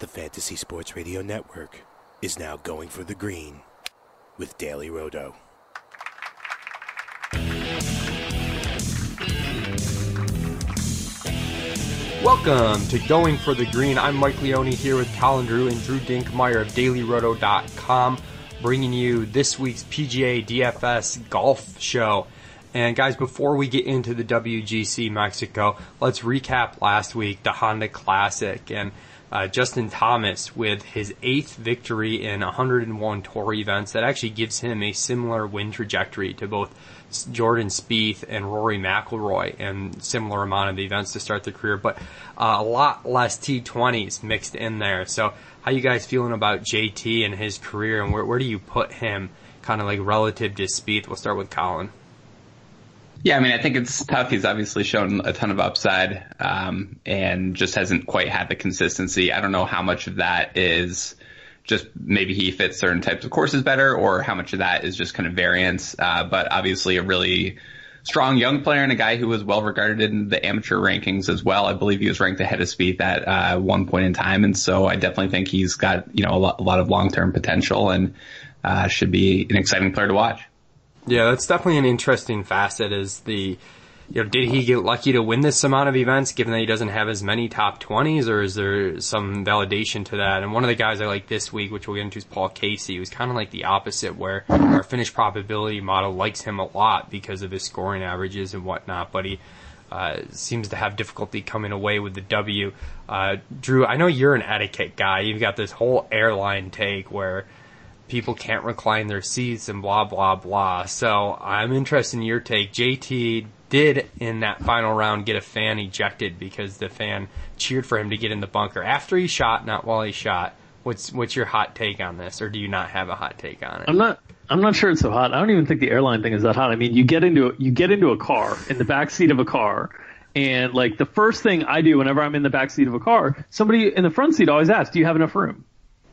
The Fantasy Sports Radio Network is now going for the green with Daily Roto. Welcome to Going for the Green. I'm Mike Leone here with Colin Drew and Drew Dinkmeyer of DailyRoto.com, bringing you this week's PGA DFS golf show. And guys, before we get into the WGC Mexico, let's recap last week, the Honda Classic, and uh, Justin Thomas with his eighth victory in 101 tour events. That actually gives him a similar win trajectory to both Jordan Spieth and Rory McIlroy, and similar amount of events to start their career, but uh, a lot less T20s mixed in there. So, how you guys feeling about JT and his career, and where, where do you put him, kind of like relative to Spieth? We'll start with Colin. Yeah, I mean, I think it's tough. He's obviously shown a ton of upside, um, and just hasn't quite had the consistency. I don't know how much of that is just maybe he fits certain types of courses better, or how much of that is just kind of variance. Uh, but obviously, a really strong young player and a guy who was well regarded in the amateur rankings as well. I believe he was ranked ahead of Spieth at uh, one point in time, and so I definitely think he's got you know a lot, a lot of long term potential and uh, should be an exciting player to watch. Yeah, that's definitely an interesting facet. Is the you know, did he get lucky to win this amount of events given that he doesn't have as many top 20s or is there some validation to that? And one of the guys I like this week, which we'll get into is Paul Casey, who's kind of like the opposite where our finish probability model likes him a lot because of his scoring averages and whatnot, but he uh, seems to have difficulty coming away with the W. Uh, Drew, I know you're an etiquette guy. You've got this whole airline take where people can't recline their seats and blah blah blah. So I'm interested in your take. JT did in that final round get a fan ejected because the fan cheered for him to get in the bunker after he shot, not while he shot. What's what's your hot take on this, or do you not have a hot take on it? I'm not. I'm not sure it's so hot. I don't even think the airline thing is that hot. I mean, you get into you get into a car in the back seat of a car, and like the first thing I do whenever I'm in the back seat of a car, somebody in the front seat always asks, "Do you have enough room?"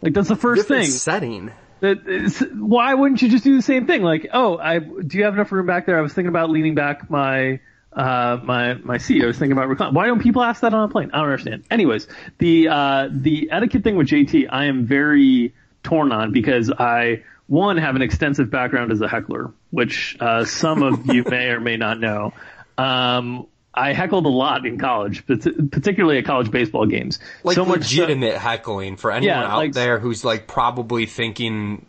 Like that's the first Different thing. setting. That why wouldn't you just do the same thing? Like, oh, I do you have enough room back there? I was thinking about leaning back my uh, my my seat. I was thinking about recline. Why don't people ask that on a plane? I don't understand. Anyways, the uh, the etiquette thing with JT, I am very torn on because I one have an extensive background as a heckler, which uh, some of you may or may not know. Um, I heckled a lot in college, particularly at college baseball games. Like so legitimate so, heckling for anyone yeah, out like, there who's like probably thinking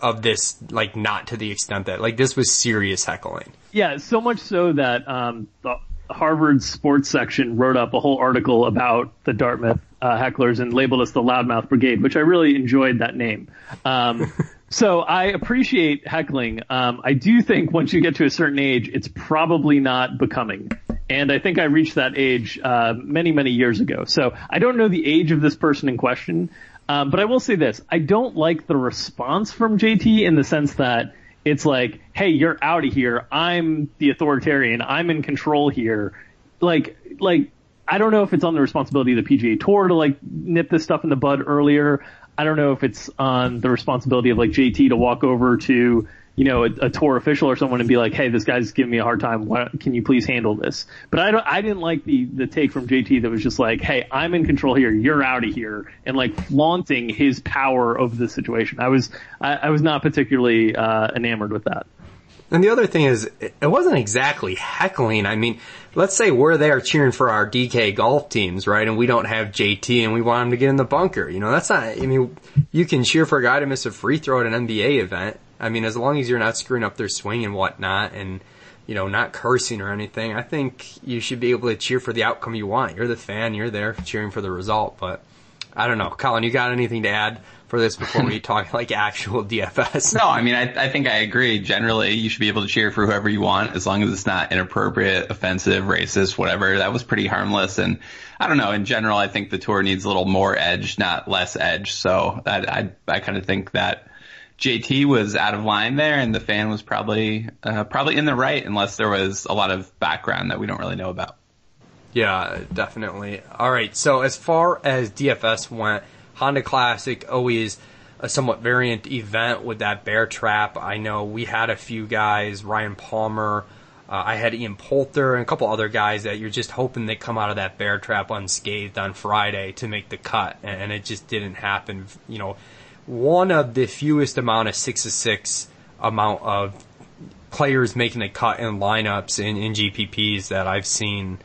of this like not to the extent that like this was serious heckling. Yeah, so much so that um, the Harvard sports section wrote up a whole article about the Dartmouth uh, hecklers and labeled us the Loudmouth Brigade, which I really enjoyed that name. Um, so I appreciate heckling. Um, I do think once you get to a certain age, it's probably not becoming. And I think I reached that age uh, many, many years ago. So I don't know the age of this person in question, um, but I will say this: I don't like the response from JT in the sense that it's like, "Hey, you're out of here. I'm the authoritarian. I'm in control here." Like, like I don't know if it's on the responsibility of the PGA Tour to like nip this stuff in the bud earlier. I don't know if it's on the responsibility of like JT to walk over to you know, a, a, tour official or someone and be like, "Hey, this guy's giving me a hard time. Why, can you please handle this?" But I don't. I didn't like the the take from JT that was just like, "Hey, I'm in control here. You're out of here," and like flaunting his power over the situation. I was I, I was not particularly uh, enamored with that. And the other thing is, it wasn't exactly heckling. I mean, let's say we're there cheering for our DK golf teams, right? And we don't have JT and we want him to get in the bunker. You know, that's not, I mean, you can cheer for a guy to miss a free throw at an NBA event. I mean, as long as you're not screwing up their swing and whatnot and, you know, not cursing or anything, I think you should be able to cheer for the outcome you want. You're the fan, you're there cheering for the result, but I don't know. Colin, you got anything to add for this before we talk like actual DFS? No, I mean, I, I think I agree. Generally, you should be able to cheer for whoever you want as long as it's not inappropriate, offensive, racist, whatever. That was pretty harmless. And I don't know. In general, I think the tour needs a little more edge, not less edge. So I, I, I kind of think that JT was out of line there, and the fan was probably uh, probably in the right, unless there was a lot of background that we don't really know about. Yeah, definitely. All right. So as far as DFS went, Honda Classic always a somewhat variant event with that bear trap. I know we had a few guys, Ryan Palmer, Uh, I had Ian Poulter and a couple other guys that you're just hoping they come out of that bear trap unscathed on Friday to make the cut, and it just didn't happen. You know, one of the fewest amount of six to six amount of players making the cut in lineups in, in GPPs that I've seen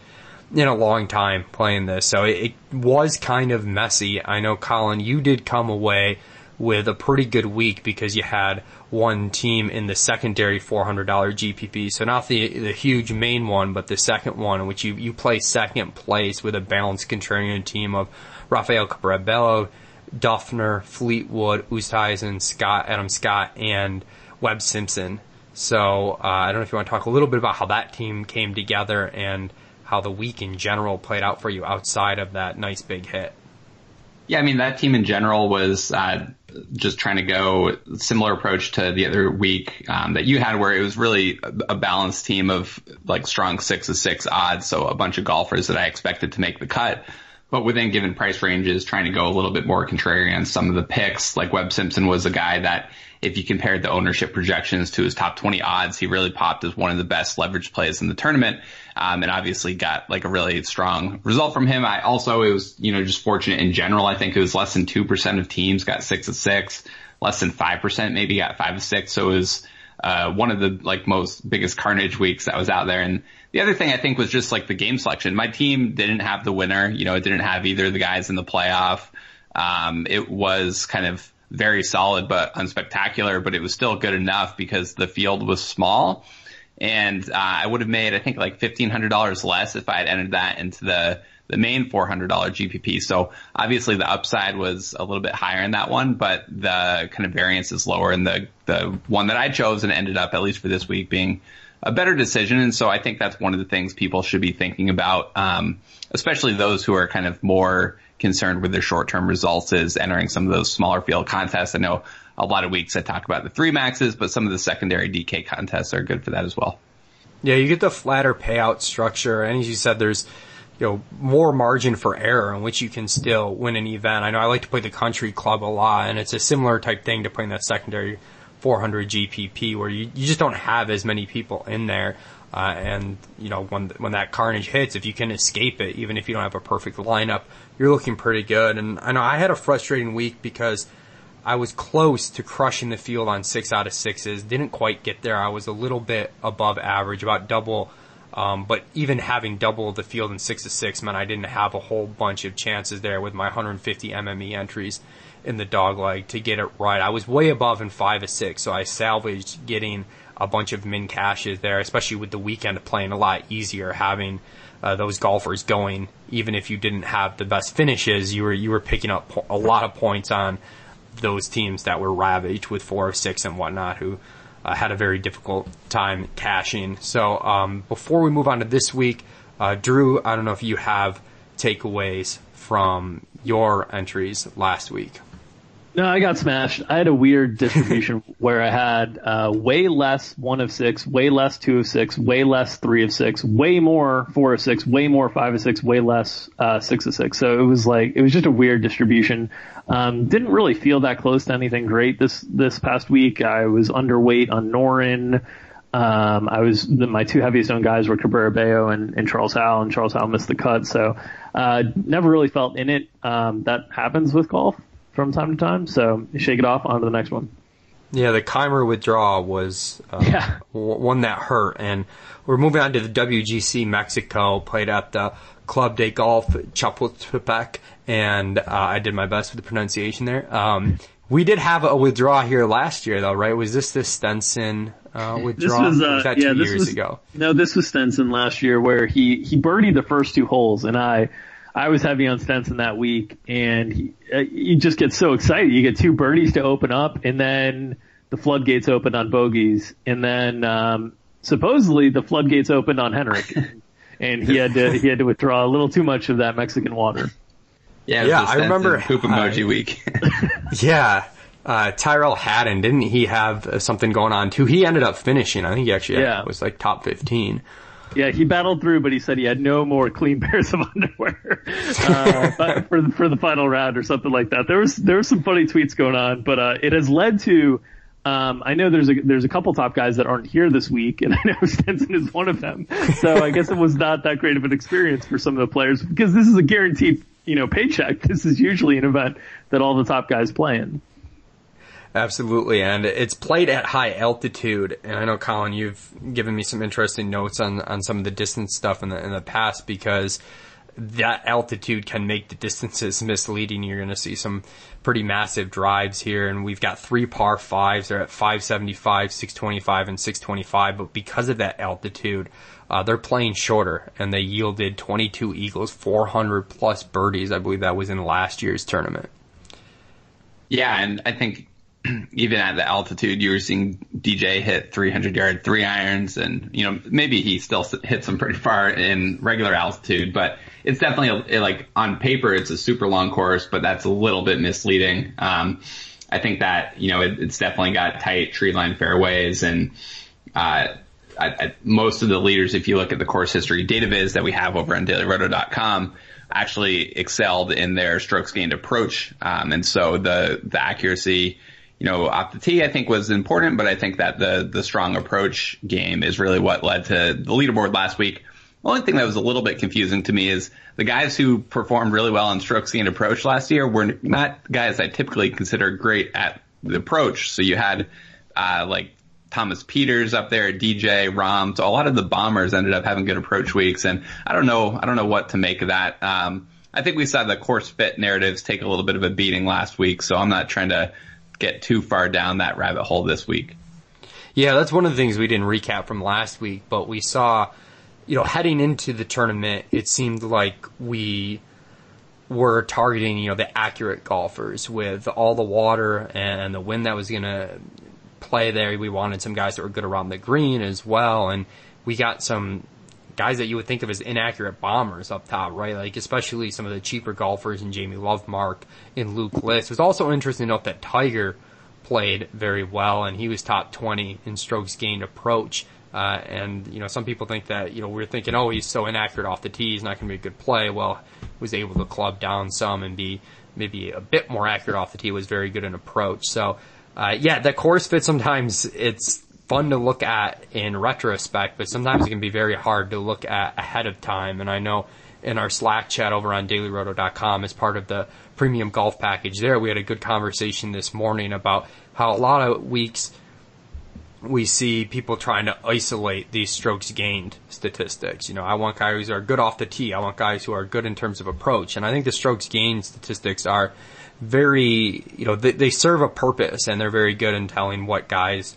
in a long time playing this. So it, it was kind of messy. I know, Colin, you did come away with a pretty good week because you had one team in the secondary $400 GPP. So not the, the huge main one, but the second one in which you, you play second place with a balanced contrarian team of Rafael Cabrera Dufner, Fleetwood, Oosthuizen, Scott, Adam Scott, and Webb Simpson. So uh, I don't know if you want to talk a little bit about how that team came together and how the week in general played out for you outside of that nice big hit. Yeah, I mean that team in general was uh, just trying to go similar approach to the other week um, that you had, where it was really a balanced team of like strong six of six odds, so a bunch of golfers that I expected to make the cut. But within given price ranges, trying to go a little bit more contrarian. Some of the picks, like Webb Simpson, was a guy that if you compared the ownership projections to his top 20 odds, he really popped as one of the best leverage plays in the tournament. Um, and obviously got like a really strong result from him. I also, it was, you know, just fortunate in general. I think it was less than 2% of teams got six of six, less than 5% maybe got five of six. So it was, uh, one of the like most biggest carnage weeks that was out there. And the other thing I think was just like the game selection. My team didn't have the winner. You know, it didn't have either of the guys in the playoff. Um, it was kind of very solid but unspectacular, but it was still good enough because the field was small. And uh, I would have made, I think, like fifteen hundred dollars less if I had entered that into the the main four hundred dollar GPP. So obviously the upside was a little bit higher in that one, but the kind of variance is lower in the the one that I chose and ended up at least for this week being a better decision. And so I think that's one of the things people should be thinking about, um, especially those who are kind of more concerned with their short-term results is entering some of those smaller field contests. I know a lot of weeks I talk about the three maxes, but some of the secondary DK contests are good for that as well. Yeah, you get the flatter payout structure, and as you said, there's you know more margin for error in which you can still win an event. I know I like to play the country club a lot, and it's a similar type thing to playing that secondary 400 GPP where you, you just don't have as many people in there. Uh, and you know when when that carnage hits, if you can escape it, even if you don't have a perfect lineup, you're looking pretty good. And I know I had a frustrating week because I was close to crushing the field on six out of sixes. Didn't quite get there. I was a little bit above average, about double. Um, but even having double the field in six to six meant I didn't have a whole bunch of chances there with my 150 MME entries in the dog leg to get it right. I was way above in five or six, so I salvaged getting a bunch of min cashes there, especially with the weekend playing a lot easier, having uh, those golfers going. Even if you didn't have the best finishes, you were you were picking up a lot of points on those teams that were ravaged with four or six and whatnot, who uh, had a very difficult time cashing. So um, before we move on to this week, uh, Drew, I don't know if you have takeaways from your entries last week. No, I got smashed. I had a weird distribution where I had uh, way less one of six, way less two of six, way less three of six, way more four of six, way more five of six, way less uh, six of six. So it was like it was just a weird distribution. Um, didn't really feel that close to anything great this this past week. I was underweight on Noren. Um, I was the, my two heaviest owned guys were Cabrera Bello and, and Charles Howell, and Charles Howell missed the cut. So uh, never really felt in it. Um, that happens with golf from time to time. So shake it off, on to the next one. Yeah, the Kaymer withdrawal was uh, yeah. one that hurt, and we're moving on to the WGC Mexico. Played at the Club de Golf Chapultepec, and uh, I did my best with the pronunciation there. Um, we did have a withdrawal here last year, though, right? Was this the Stenson uh, withdrawal? This was, uh, was that yeah, two this years was, ago? No, this was Stenson last year, where he he birdied the first two holes, and I I was heavy on Stenson that week, and he, uh, you just get so excited. You get two birdies to open up, and then the floodgates opened on bogeys, and then um, supposedly the floodgates opened on Henrik, and he had to he had to withdraw a little too much of that Mexican water. Yeah, yeah, I remember poop emoji uh, week. yeah. Uh, Tyrrell Hatton, didn't he have uh, something going on too? He ended up finishing. I think he actually yeah. was like top 15. Yeah, he battled through, but he said he had no more clean pairs of underwear uh, for the, for the final round or something like that. There was there was some funny tweets going on, but uh, it has led to Um, I know there's a there's a couple top guys that aren't here this week, and I know Stenson is one of them. So I guess it was not that great of an experience for some of the players because this is a guaranteed you know paycheck. This is usually an event that all the top guys play in. Absolutely, and it's played at high altitude. And I know, Colin, you've given me some interesting notes on, on some of the distance stuff in the in the past because that altitude can make the distances misleading. You're going to see some pretty massive drives here, and we've got three par fives. They're at 575, 625, and 625. But because of that altitude, uh, they're playing shorter, and they yielded 22 eagles, 400 plus birdies. I believe that was in last year's tournament. Yeah, and I think even at the altitude, you were seeing DJ hit 300 yard three irons, and you know maybe he still hits them pretty far in regular altitude, but it's definitely a, like on paper it's a super long course, but that's a little bit misleading. Um, I think that you know it, it's definitely got tight tree line fairways, and uh, I, I, most of the leaders, if you look at the course history dataviz that we have over on DailyRoto.com, actually excelled in their strokes gained approach, um, and so the the accuracy you know, tee, I think was important, but I think that the, the strong approach game is really what led to the leaderboard last week. The only thing that was a little bit confusing to me is the guys who performed really well on strokes gained approach last year were not guys I typically consider great at the approach. So you had, uh, like Thomas Pieters up there, DJ Rahm. So a lot of the bombers ended up having good approach weeks. And I don't know, I don't know what to make of that. Um, I think we saw the course fit narratives take a little bit of a beating last week. So I'm not trying to get too far down that rabbit hole this week. Yeah, that's one of the things we didn't recap from last week, but we saw, you know, heading into the tournament, it seemed like we were targeting, you know, the accurate golfers with all the water and the wind that was going to play there. We wanted some guys that were good around the green as well, and we got some guys that you would think of as inaccurate bombers up top, right? Like especially some of the cheaper golfers in Jamie Lovemark and Luke List. It was also interesting to note that Tiger played very well and he was top 20 in strokes gained approach. Uh, and, you know, some people think that, you know, we're thinking, oh, he's so inaccurate off the tee, he's not going to be a good play. Well, was able to club down some and be maybe a bit more accurate off the tee, was very good in approach. So, uh, yeah, the course fit sometimes it's fun to look at in retrospect, but sometimes it can be very hard to look at ahead of time. And I know in our Slack chat over on dailyroto.com as part of the premium golf package there, we had a good conversation this morning about how a lot of weeks we see people trying to isolate these strokes gained statistics. You know, I want guys who are good off the tee. I want guys who are good in terms of approach. And I think the strokes gained statistics are very, you know, they, they serve a purpose and they're very good in telling what guys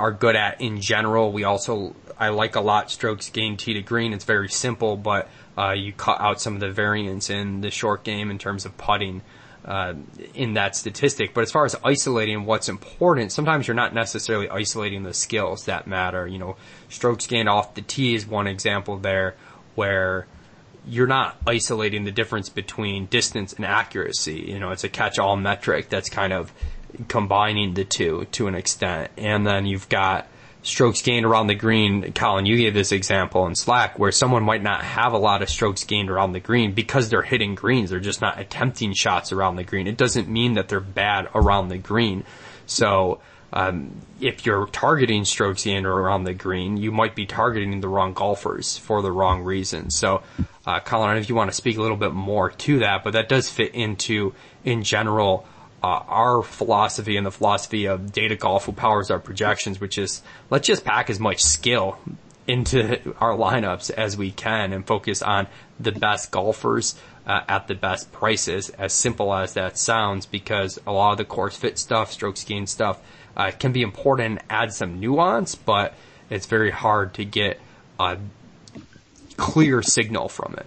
are good at in general. We also, I like a lot strokes gained tee to green. It's very simple, but uh, you cut out some of the variance in the short game in terms of putting uh, in that statistic. But as far as isolating what's important, sometimes you're not necessarily isolating the skills that matter. You know, strokes gained off the tee is one example there where you're not isolating the difference between distance and accuracy. You know, it's a catch-all metric that's kind of combining the two to an extent. And then you've got strokes gained around the green. Colin, you gave this example in Slack where someone might not have a lot of strokes gained around the green because they're hitting greens. They're just not attempting shots around the green. It doesn't mean that they're bad around the green. So, um, if you're targeting strokes gained around the green, you might be targeting the wrong golfers for the wrong reasons. So, uh, Colin, I don't know if you want to speak a little bit more to that, but that does fit into, in general, uh, our philosophy and the philosophy of data golf who powers our projections, which is let's just pack as much skill into our lineups as we can and focus on the best golfers uh, at the best prices. As simple as that sounds, because a lot of the course fit stuff, strokes gain stuff, uh, can be important and add some nuance, but it's very hard to get a clear signal from it.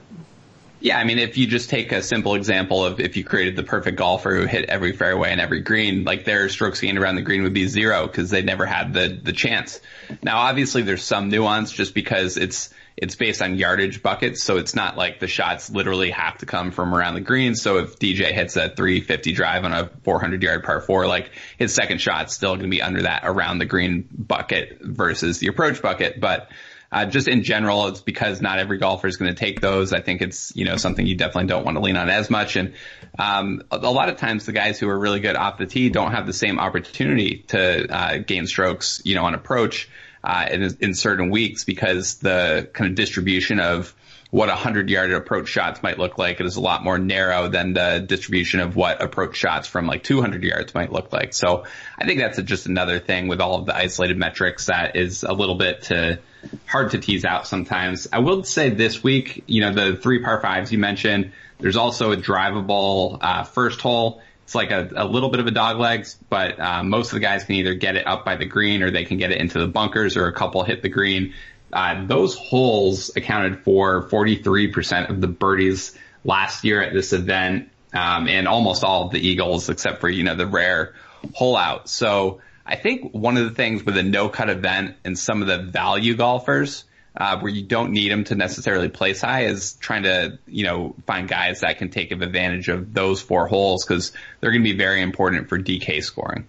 Yeah, I mean, if you just take a simple example of if you created the perfect golfer who hit every fairway and every green, like their strokes gained around the green would be zero because they never had the the chance. Now, obviously, there's some nuance just because it's it's based on yardage buckets, so it's not like the shots literally have to come from around the green. So if DJ hits a 350 drive on a 400 yard par four, like his second shot's still going to be under that around the green bucket versus the approach bucket, but uh, just in general, it's because not every golfer is going to take those. I think it's, you know, something you definitely don't want to lean on as much. And, um, a, lot of times the guys who are really good off the tee don't have the same opportunity to, uh, gain strokes, you know, on approach, uh, in, in certain weeks because the kind of distribution of, what a hundred yard approach shots might look like. It is a lot more narrow than the distribution of what approach shots from like 200 yards might look like. So I think that's just another thing with all of the isolated metrics that is a little bit to, hard to tease out sometimes. I will say this week, you know, the three par fives you mentioned, there's also a drivable, uh, first hole. It's like a, a little bit of a dog legs, but uh, most of the guys can either get it up by the green or they can get it into the bunkers or a couple hit the green. Uh, those holes accounted for 43% of the birdies last year at this event, um, and almost all of the eagles, except for you know the rare hole out. So I think one of the things with a no cut event and some of the value golfers. Uh, where you don't need them to necessarily place high is trying to, you know, find guys that can take advantage of those four holes because they're going to be very important for DK scoring.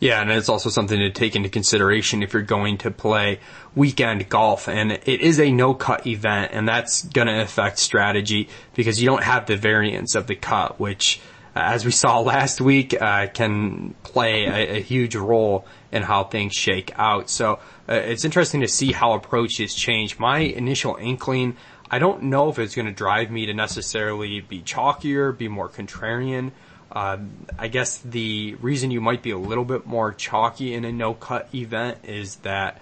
Yeah, and it's also something to take into consideration if you're going to play weekend golf. And it is a no cut event, and that's going to affect strategy because you don't have the variance of the cut, which, as we saw last week, uh, can play a, a, huge role in how things shake out. So uh, it's interesting to see how approaches change. My initial inkling, I don't know if it's going to drive me to necessarily be chalkier, be more contrarian. Uh, I guess the reason you might be a little bit more chalky in a no cut event is that,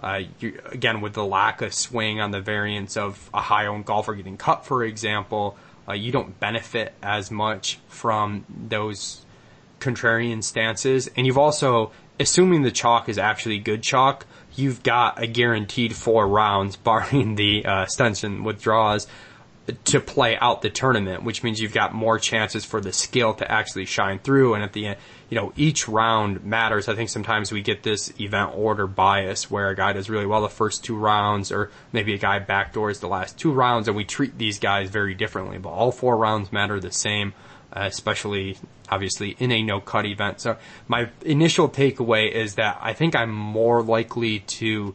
uh, you, again, with the lack of swing on the variance of a high owned golfer getting cut, for example, uh, you don't benefit as much from those contrarian stances. And you've also, assuming the chalk is actually good chalk, you've got a guaranteed four rounds, barring the uh, Stenson withdrawals to play out the tournament, which means you've got more chances for the skill to actually shine through. And at the end, you know, each round matters. I think sometimes we get this event order bias where a guy does really well the first two rounds, or maybe a guy backdoors the last two rounds, and we treat these guys very differently. But all four rounds matter the same, uh, especially obviously in a no cut event. So my initial takeaway is that I think I'm more likely to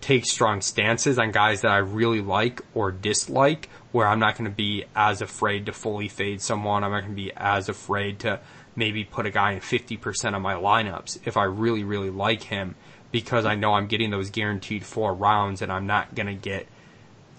take strong stances on guys that I really like or dislike where I'm not going to be as afraid to fully fade someone. I'm not going to be as afraid to maybe put a guy in 50% of my lineups if I really, really like him because I know I'm getting those guaranteed four rounds and I'm not going to get,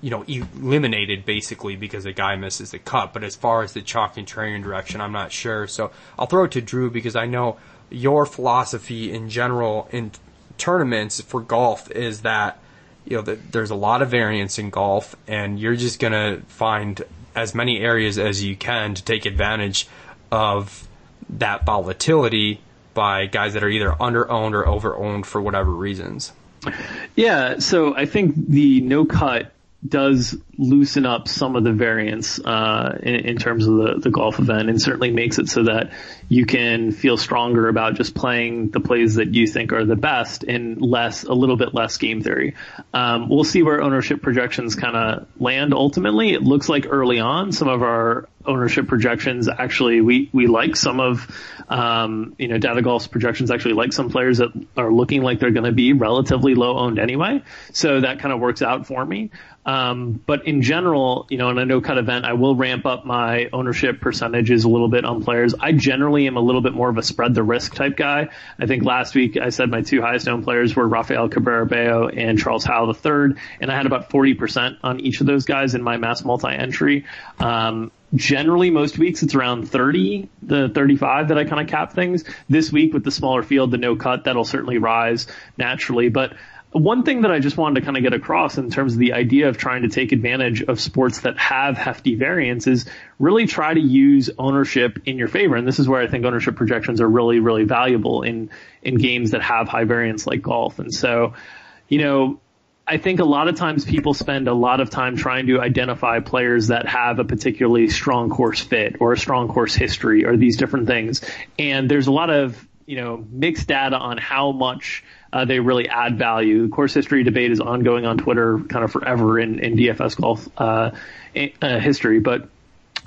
you know, eliminated basically because a guy misses the cut. But as far as the chalk and training direction, I'm not sure. So I'll throw it to Drew because I know your philosophy in general in tournaments for golf is that you know, the, there's a lot of variance in golf, and you're just gonna find as many areas as you can to take advantage of that volatility by guys that are either under owned or over owned for whatever reasons. Yeah, so I think the no cut does loosen up some of the variance uh, in, in, terms of the, the golf event and certainly makes it so that you can feel stronger about just playing the plays that you think are the best and less a little bit less game theory. Um, we'll see where ownership projections kind of land ultimately. It looks like early on some of our ownership projections actually we we like some of um, you know data golf's projections actually like some players that are looking like they're going to be relatively low owned anyway so that kind of works out for me um, but in general, you know, in a no cut event, I will ramp up my ownership percentages a little bit on players. I generally am a little bit more of a spread the risk type guy. I think last week I said my two highest owned players were Rafael Cabrera Bello and Charles Howell III, and I had about 40% on each of those guys in my mass multi entry. Um, generally most weeks it's around 30 the 35 that I kind of cap things. This week with the smaller field, the no cut, that'll certainly rise naturally. But one thing that I just wanted to kind of get across in terms of the idea of trying to take advantage of sports that have hefty variance is really try to use ownership in your favor. And this is where I think ownership projections are really, really valuable in, in games that have high variance like golf. And so, you know, I think a lot of times people spend a lot of time trying to identify players that have a particularly strong course fit or a strong course history or these different things. And there's a lot of, you know, mixed data on how much uh, they really add value. The course history debate is ongoing on Twitter kind of forever in, in DFS golf uh, uh, history, but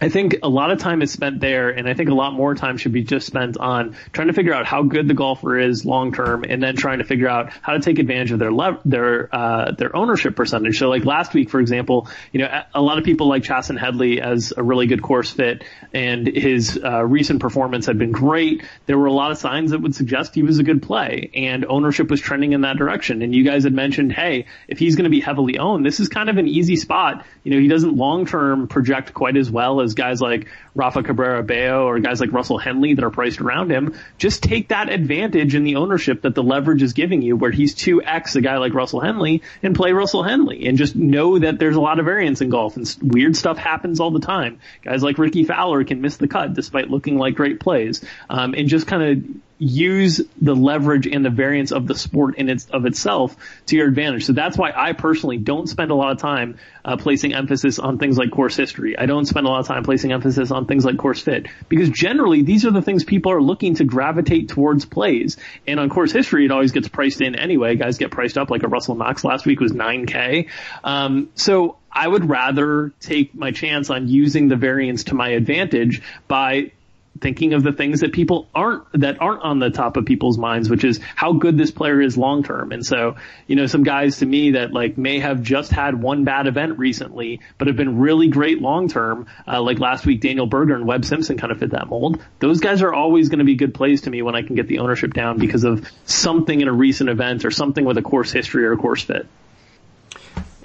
I think a lot of time is spent there, and I think a lot more time should be just spent on trying to figure out how good the golfer is long term, and then trying to figure out how to take advantage of their le- their uh, their ownership percentage. So, like last week, for example, you know, a lot of people like Chesson Hadley as a really good course fit, and his uh, recent performance had been great. There were a lot of signs that would suggest he was a good play, and ownership was trending in that direction. And you guys had mentioned, hey, if he's going to be heavily owned, this is kind of an easy spot. You know, he doesn't long term project quite as well as guys like Rafa Cabrera Bello or guys like Russell Henley that are priced around him, just take that advantage in the ownership that the leverage is giving you where he's 2x a guy like Russell Henley and play Russell Henley and just know that there's a lot of variance in golf and weird stuff happens all the time. Guys like Rickie Fowler can miss the cut despite looking like great plays. Um, and just kind of use the leverage and the variance of the sport in its of itself to your advantage. So that's why I personally don't spend a lot of time uh, placing emphasis on things like course history. I don't spend a lot of time placing emphasis on things like course fit because generally these are the things people are looking to gravitate towards plays. And on course history, it always gets priced in anyway. Guys get priced up like a Russell Knox last week was 9K. Um, so I would rather take my chance on using the variance to my advantage by thinking of the things that people aren't that aren't on the top of people's minds, which is how good this player is long term. And so, you know, some guys to me that like may have just had one bad event recently, but have been really great long term, uh, like last week Daniel Berger and Webb Simpson kind of fit that mold. Those guys are always going to be good plays to me when I can get the ownership down because of something in a recent event or something with a course history or a course fit.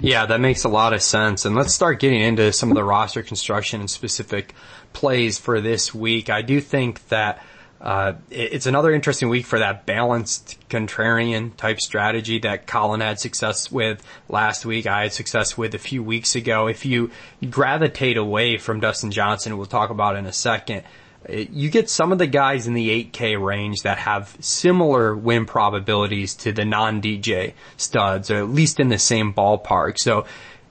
Yeah, that makes a lot of sense. And let's start getting into some of the roster construction and specific plays for this week. I do think that uh, it's another interesting week for that balanced contrarian type strategy that Colin had success with last week. I had success with a few weeks ago. If you gravitate away from Dustin Johnson, we'll talk about in a second, you get some of the guys in the 8K range that have similar win probabilities to the non-DJ studs, or at least in the same ballpark. So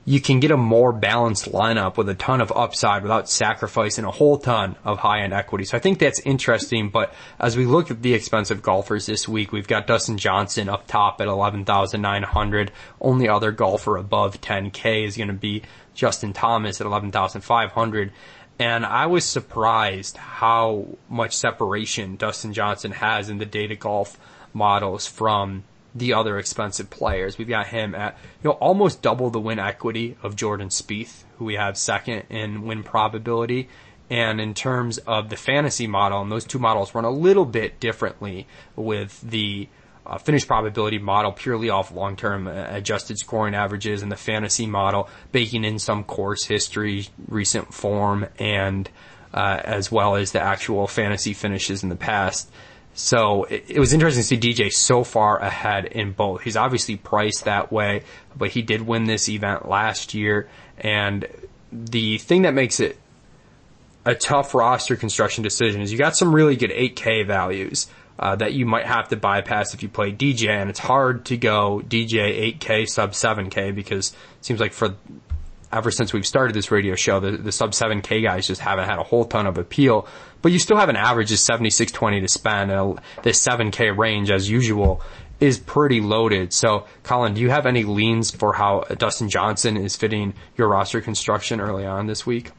you can get a more balanced lineup with a ton of upside without sacrificing a whole ton of high-end equity. So I think that's interesting. But as we look at the expensive golfers this week, we've got Dustin Johnson up top at 11,900. Only other golfer above 10K is going to be Justin Thomas at 11,500. And I was surprised how much separation Dustin Johnson has in the data golf models from the other expensive players. We've got him at, you know, almost double the win equity of Jordan Spieth, who we have second in win probability. And in terms of the fantasy model, and those two models run a little bit differently with the uh, finish probability model purely off long-term uh, adjusted scoring averages and the fantasy model baking in some course history, recent form, and uh, as well as the actual fantasy finishes in the past. So it, it, was interesting to see DJ so far ahead in both. He's obviously priced that way, but he did win this event last year. And the thing that makes it a tough roster construction decision is you got some really good 8K values uh, that you might have to bypass if you play DJ, and it's hard to go DJ 8K sub 7K because it seems like for ever since we've started this radio show, the, the sub 7K guys just haven't had a whole ton of appeal. But you still have an average of 7620 to spend, and this 7K range, as usual, is pretty loaded. So, Colin, do you have any leans for how Dustin Johnson is fitting your roster construction early on this week?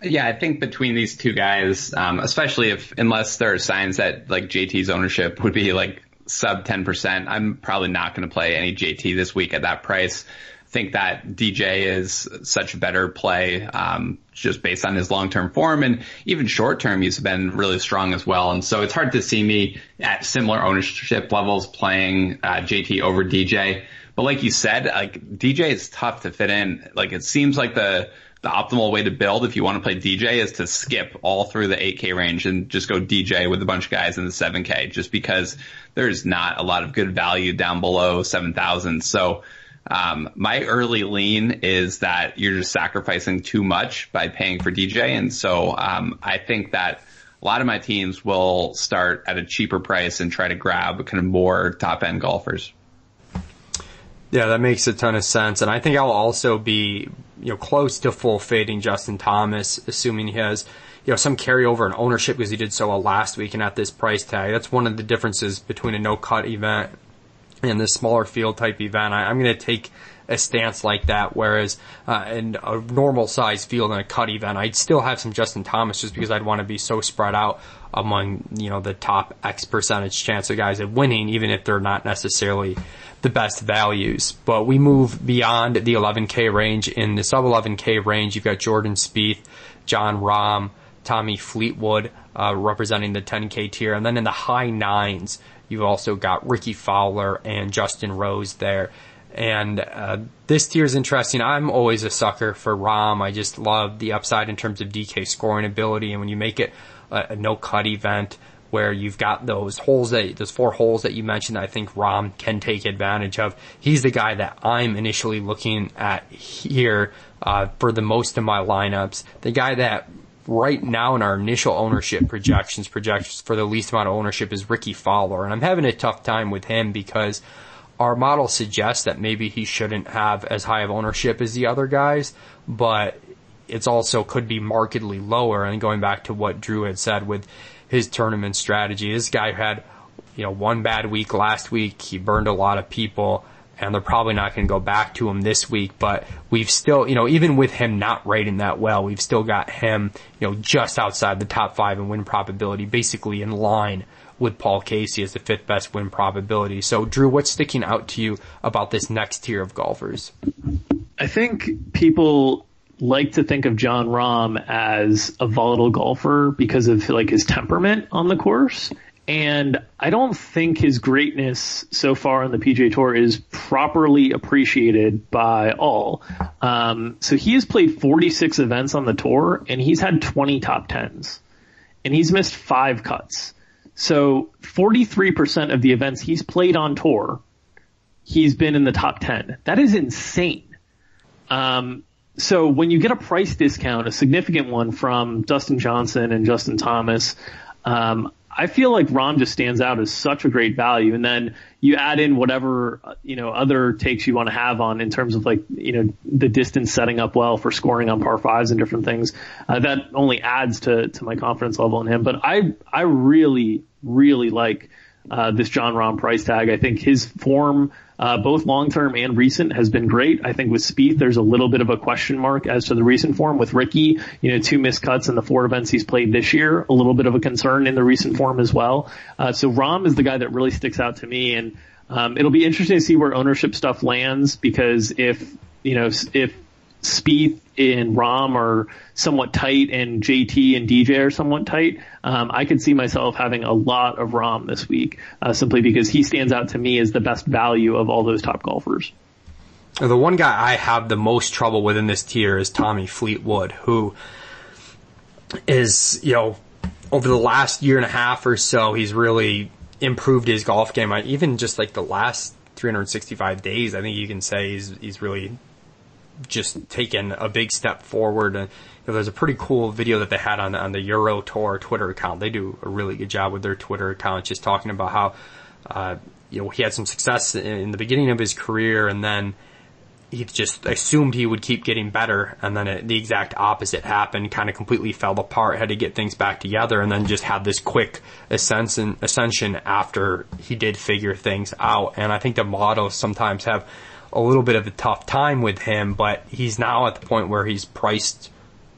Yeah, I think between these two guys, um, especially if unless there are signs that like JT's ownership would be like sub 10%, I'm probably not going to play any JT this week at that price. Think that DJ is such a better play, um, just based on his long-term form and even short-term, he's been really strong as well. And so it's hard to see me at similar ownership levels playing uh, JT over DJ. But like you said, like DJ is tough to fit in. Like it seems like the the optimal way to build if you want to play DJ is to skip all through the 8K range and just go DJ with a bunch of guys in the 7K just because there's not a lot of good value down below 7,000. So, um, my early lean is that you're just sacrificing too much by paying for DJ. And so, um, I think that a lot of my teams will start at a cheaper price and try to grab kind of more top end golfers. Yeah, that makes a ton of sense. And I think I'll also be, you know, close to full fading Justin Thomas, assuming he has, you know, some carryover in ownership because he did so well last week and at this price tag. That's one of the differences between a no cut event and this smaller field type event. I, am going to take a stance like that. Whereas uh, in a normal size field in a cut event, I'd still have some Justin Thomas just because I'd want to be so spread out among you know the top X percentage chance of guys of winning, even if they're not necessarily the best values. But we move beyond the 11K range. In the sub 11K range, you've got Jordan Spieth, Jon Rahm, Tommy Fleetwood uh, representing the 10K tier, and then in the high nines, you've also got Rickie Fowler and Justin Rose there. And uh, this tier is interesting. I'm always a sucker for Rahm. I just love the upside in terms of DK scoring ability, and when you make it a, a no cut event where you've got those holes that those four holes that you mentioned that I think Rahm can take advantage of. He's the guy that I'm initially looking at here uh, for the most of my lineups. The guy that right now in our initial ownership projections projections for the least amount of ownership is Rickie Fowler, and I'm having a tough time with him because our model suggests that maybe he shouldn't have as high of ownership as the other guys, but it's also could be markedly lower. And going back to what Drew had said with his tournament strategy, this guy had, you know, one bad week last week. He burned a lot of people and they're probably not going to go back to him this week, but we've still, you know, even with him not rating that well, we've still got him, you know, just outside the top five in win probability, basically in line with Paul Casey as the fifth best win probability. So Drew, what's sticking out to you about this next tier of golfers? I think people like to think of Jon Rahm as a volatile golfer because of like his temperament on the course. And I don't think his greatness so far on the PGA Tour is properly appreciated by all. Um, so he has played 46 events on the tour and he's had 20 top tens and he's missed five cuts. So 43% of the events he's played on tour, he's been in the top 10. That is insane. Um, so when you get a price discount, a significant one from Dustin Johnson and Justin Thomas, um, I feel like Rahm just stands out as such a great value. And then you add in whatever, you know, other takes you want to have on in terms of like, you know, the distance setting up well for scoring on par fives and different things. Uh, that only adds to, to my confidence level in him. But I, I really, really like, uh, this Jon Rahm price tag. I think his form, uh, both long term and recent has been great. I think with Spieth, there's a little bit of a question mark as to the recent form. With Rickie, you know, two missed cuts in the four events he's played this year, a little bit of a concern in the recent form as well. Uh, so Rahm is the guy that really sticks out to me, and um, it'll be interesting to see where ownership stuff lands because if you know if Spieth and Rahm are somewhat tight and JT and DJ are somewhat tight, um, I could see myself having a lot of Rahm this week, uh, simply because he stands out to me as the best value of all those top golfers. The one guy I have the most trouble with in this tier is Tommy Fleetwood, who is, you know, over the last year and a half or so, he's really improved his golf game. Even just like the last 365 days, I think you can say he's, he's really just taken a big step forward. And you know, there's a pretty cool video that they had on on the Euro Tour Twitter account. They do a really good job with their Twitter account, just talking about how uh, you know he had some success in, the beginning of his career, and then he just assumed he would keep getting better, and then it, the exact opposite happened. Kind of completely fell apart. Had to get things back together, and then just had this quick ascension, ascension after he did figure things out. And I think the models sometimes have a little bit of a tough time with him, but he's now at the point where he's priced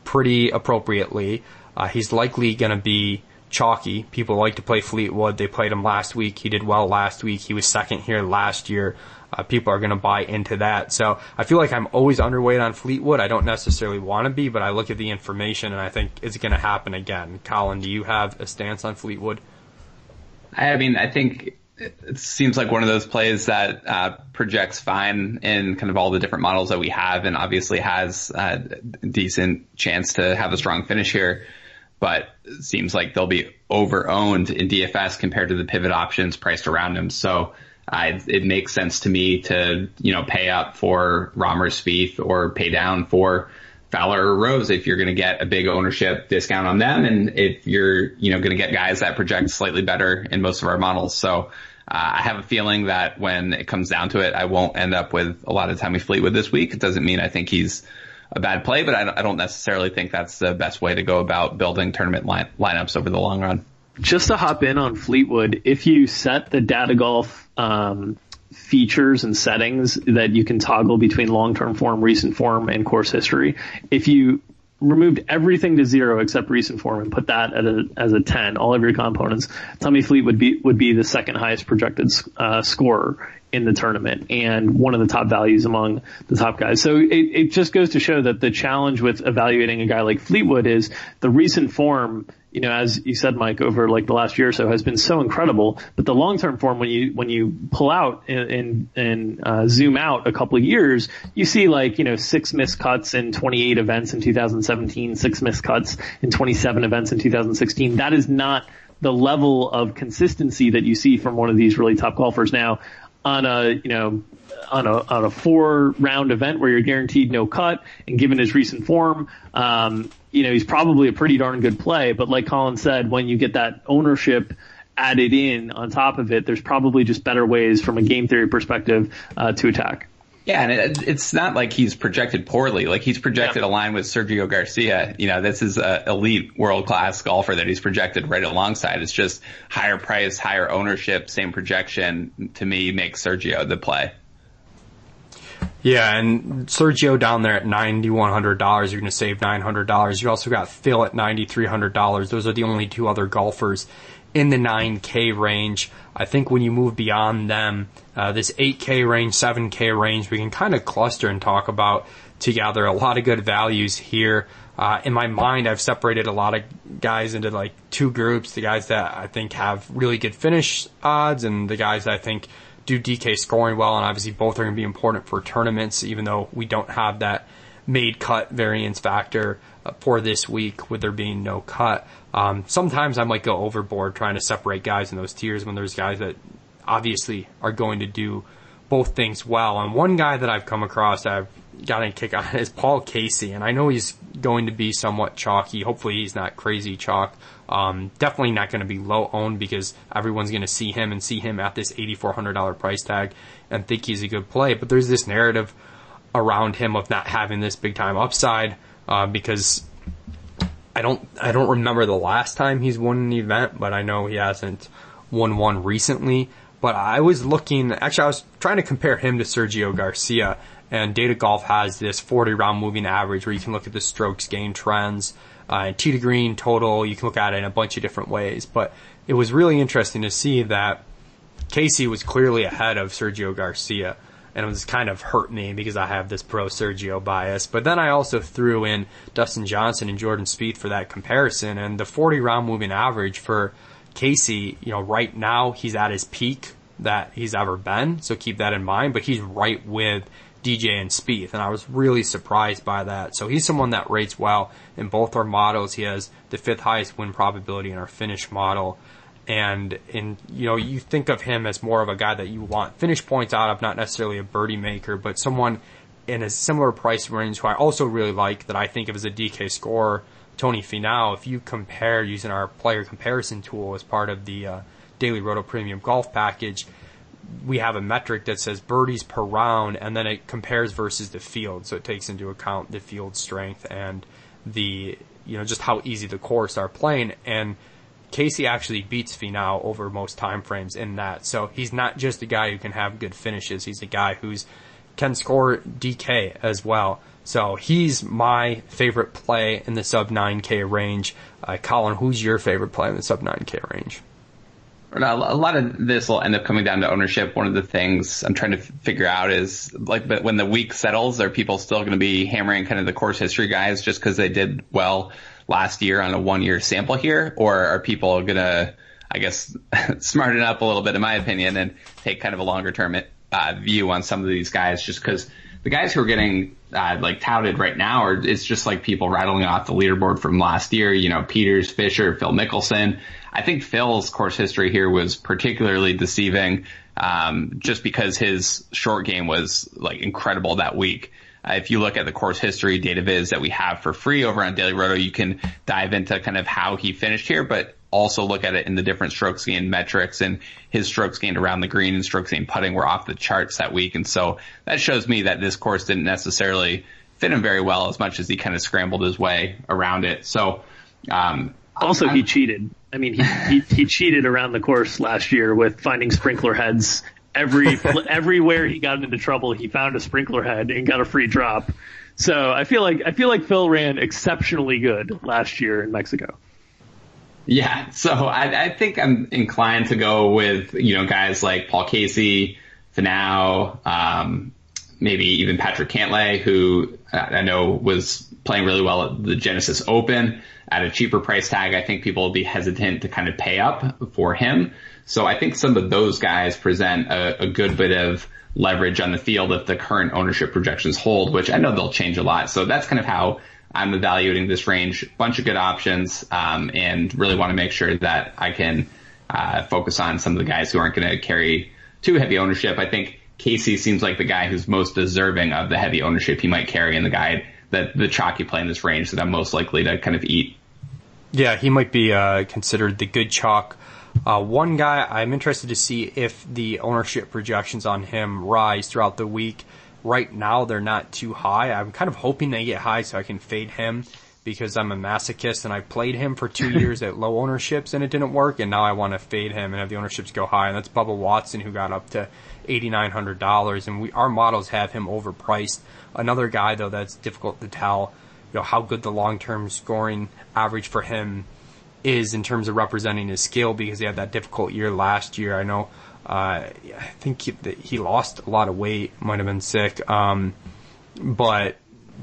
pretty appropriately. Uh, he's likely going to be chalky. People like to play Fleetwood. They played him last week. He did well last week. He was second here last year. Uh, people are going to buy into that. So I feel like I'm always underweight on Fleetwood. I don't necessarily want to be, but I look at the information and I think it's going to happen again. Colin, do you have a stance on Fleetwood? I mean, I think it seems like one of those plays that uh, projects fine in kind of all the different models that we have, and obviously has a decent chance to have a strong finish here. But seems like they'll be over owned in DFS compared to the pivot options priced around them. So uh, it, it, makes sense to me to you know pay up for Romer Spieth or pay down for Fowler or Rose if you're going to get a big ownership discount on them, and if you're you know going to get guys that project slightly better in most of our models. So uh, I have a feeling that when it comes down to it, I won't end up with a lot of Tommy Fleetwood this week. It doesn't mean I think he's a bad play, but I, don't necessarily think that's the best way to go about building tournament line, lineups over the long run. Just to hop in on Fleetwood, if you set the data golf um, features and settings that you can toggle between long-term form, recent form, and course history. If you removed everything to zero except recent form and put that at a, as a 10, all of your components, Tommy Fleet would be, would be the second highest projected, uh, scorer in the tournament and one of the top values among the top guys. So it, it just goes to show that the challenge with evaluating a guy like Fleetwood is the recent form you know, as you said, Mike, over like the last year or so has been so incredible. But the long-term form, when you, when you pull out and, and, and uh, zoom out a couple of years, you see like, you know, six missed cuts in 28 events in 2017, six missed cuts in 27 events in 2016. That is not the level of consistency that you see from one of these really top golfers. Now, on a, you know, on a, on a four round event where you're guaranteed no cut and given his recent form, um, you know, he's probably a pretty darn good play. But like Colin said, when you get that ownership added in on top of it, there's probably just better ways from a game theory perspective uh, to attack. Yeah, and it, it's not like he's projected poorly. Like he's projected yeah. line with Sergio Garcia. You know, this is an elite world class golfer that he's projected right alongside. It's just higher price, higher ownership, same projection. To me, makes Sergio the play. Yeah, and Sergio down there at ninety one hundred dollars, you're going to save nine hundred dollars. You also got Phil at ninety three hundred dollars. Those are the only two other golfers in the nine K range. I think when you move beyond them, uh, this eight K range, seven K range, we can kind of cluster and talk about together. A lot of good values here. Uh, in my mind, I've separated a lot of guys into like two groups: the guys that I think have really good finish odds, and the guys that I think do DK scoring well, and obviously both are going to be important for tournaments, even though we don't have that made cut variance factor uh, for this week with there being no cut. Um, sometimes I might go overboard trying to separate guys in those tiers when there's guys that obviously are going to do both things well. And one guy that I've come across I've gotten a kick on is Paul Casey, and I know he's going to be somewhat chalky. Hopefully he's not crazy chalk. Um, definitely not going to be low owned because everyone's going to see him and see him at this $8,400 price tag and think he's a good play. But there's this narrative around him of not having this big time upside, uh, because I don't, I don't remember the last time he's won an event, but I know he hasn't won one recently. But I was looking, actually I was trying to compare him to Sergio Garcia and Data Golf has this 40 round moving average where you can look at the strokes gain trends, uh, tee to green total. You can look at it in a bunch of different ways. But it was really interesting to see that Casey was clearly ahead of Sergio Garcia. And it was kind of hurt me because I have this pro Sergio bias. But then I also threw in Dustin Johnson and Jordan Spieth for that comparison. And the 40 round moving average for Casey, you know, right now he's at his peak that he's ever been. So keep that in mind. But he's right with DJ and Spieth, and I was really surprised by that. So he's someone that rates well in both our models. He has the fifth highest win probability in our finish model. And in you know, you think of him as more of a guy that you want finish points out of, not necessarily a birdie maker, but someone in a similar price range who I also really like that I think of as a DK scorer, Tony Finau. If you compare using our player comparison tool as part of the uh, Daily Roto Premium Golf Package, we have a metric that says birdies per round, and then it compares versus the field. So it takes into account the field strength and the you know just how easy the course are playing. And Casey actually beats Finau over most time frames in that. So he's not just a guy who can have good finishes. He's a guy who's can score DK as well. So he's my favorite play in the sub 9K range. Uh, Colin, who's your favorite play in the sub 9K range? a lot of this will end up coming down to ownership. One of the things I'm trying to figure out is like, but when the week settles, are people still going to be hammering kind of the course history guys just because they did well last year on a one year sample here, or are people going to, I guess, smarten up a little bit, in my opinion, and take kind of a longer term uh, view on some of these guys just because the guys who are getting uh, like touted right now are it's just like people rattling off the leaderboard from last year. You know, Pieters, Fisher, Phil Mickelson. I think Phil's course history here was particularly deceiving, um, just because his short game was like incredible that week. Uh, if you look at the course history data viz that we have for free over on Daily Roto, you can dive into kind of how he finished here, but also look at it in the different strokes gained metrics and his strokes gained around the green and strokes gained putting were off the charts that week. And so that shows me that this course didn't necessarily fit him very well as much as he kind of scrambled his way around it. So, um, also, I'm, he cheated. I mean, he, he, he cheated around the course last year with finding sprinkler heads every everywhere he got into trouble, he found a sprinkler head and got a free drop. So I feel like I feel like Phil ran exceptionally good last year in Mexico. Yeah, so I, I think I'm inclined to go with you know guys like Paul Casey, Finau, um, maybe even Patrick Cantlay, who I know was playing really well at the Genesis Open at a cheaper price tag. I think people will be hesitant to kind of pay up for him. So I think some of those guys present a, a good bit of leverage on the field if the current ownership projections hold, which I know they'll change a lot. So that's kind of how I'm evaluating this range. Bunch of good options, um, and really want to make sure that I can uh, focus on some of the guys who aren't going to carry too heavy ownership. I think Casey seems like the guy who's most deserving of the heavy ownership he might carry in the guide that the chalky play in this range that I'm most likely to kind of eat. Yeah, he might be uh, considered the good chalk. Uh, one guy I'm interested to see if the ownership projections on him rise throughout the week. Right now, they're not too high. I'm kind of hoping they get high so I can fade him because I'm a masochist and I played him for two years at low ownerships and it didn't work, and now I want to fade him and have the ownerships go high. And that's Bubba Watson who got up to eighty nine hundred dollars, and we our models have him overpriced. Another guy though that's difficult to tell, you know, how good the long term scoring average for him is in terms of representing his skill because he had that difficult year last year. I know. Uh, I think he, he, lost a lot of weight, might have been sick. Um, but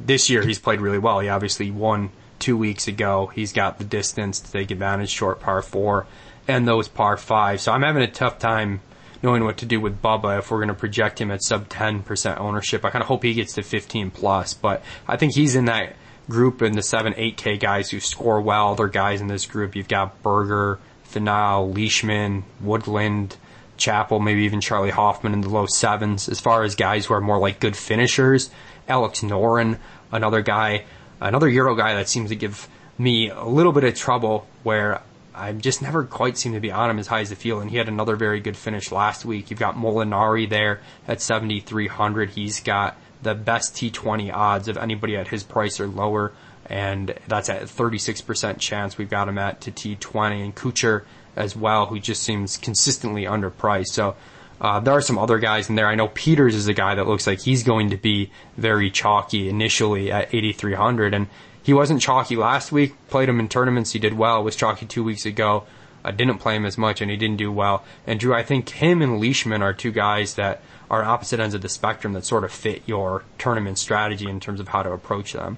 this year he's played really well. He obviously won two weeks ago. He's got the distance to take advantage, short par four, and those par five. So I'm having a tough time knowing what to do with Bubba if we're going to project him at sub 10% ownership. I kind of hope he gets to 15 plus, but I think he's in that group in the 7, 8K guys who score well. They're guys in this group. You've got Berger, Finau, Leishman, Woodland, Chappell, maybe even Charley Hoffman in the low sevens. As far as guys who are more like good finishers, Alex Noren, another guy, another Euro guy that seems to give me a little bit of trouble where I just never quite seem to be on him as high as the field, and he had another very good finish last week. You've got Molinari there at 7,300. He's got the best T20 odds of anybody at his price or lower, and that's at 36% chance we've got him at to T20. And Kuchar as well, who just seems consistently underpriced. So uh, there are some other guys in there. I know Pieters is a guy that looks like he's going to be very chalky initially at 8,300, and he wasn't chalky last week. Played him in tournaments. He did well. Was chalky two weeks ago. I didn't play him as much, and he didn't do well. And Drew, I think him and Leishman are two guys that are opposite ends of the spectrum that sort of fit your tournament strategy in terms of how to approach them.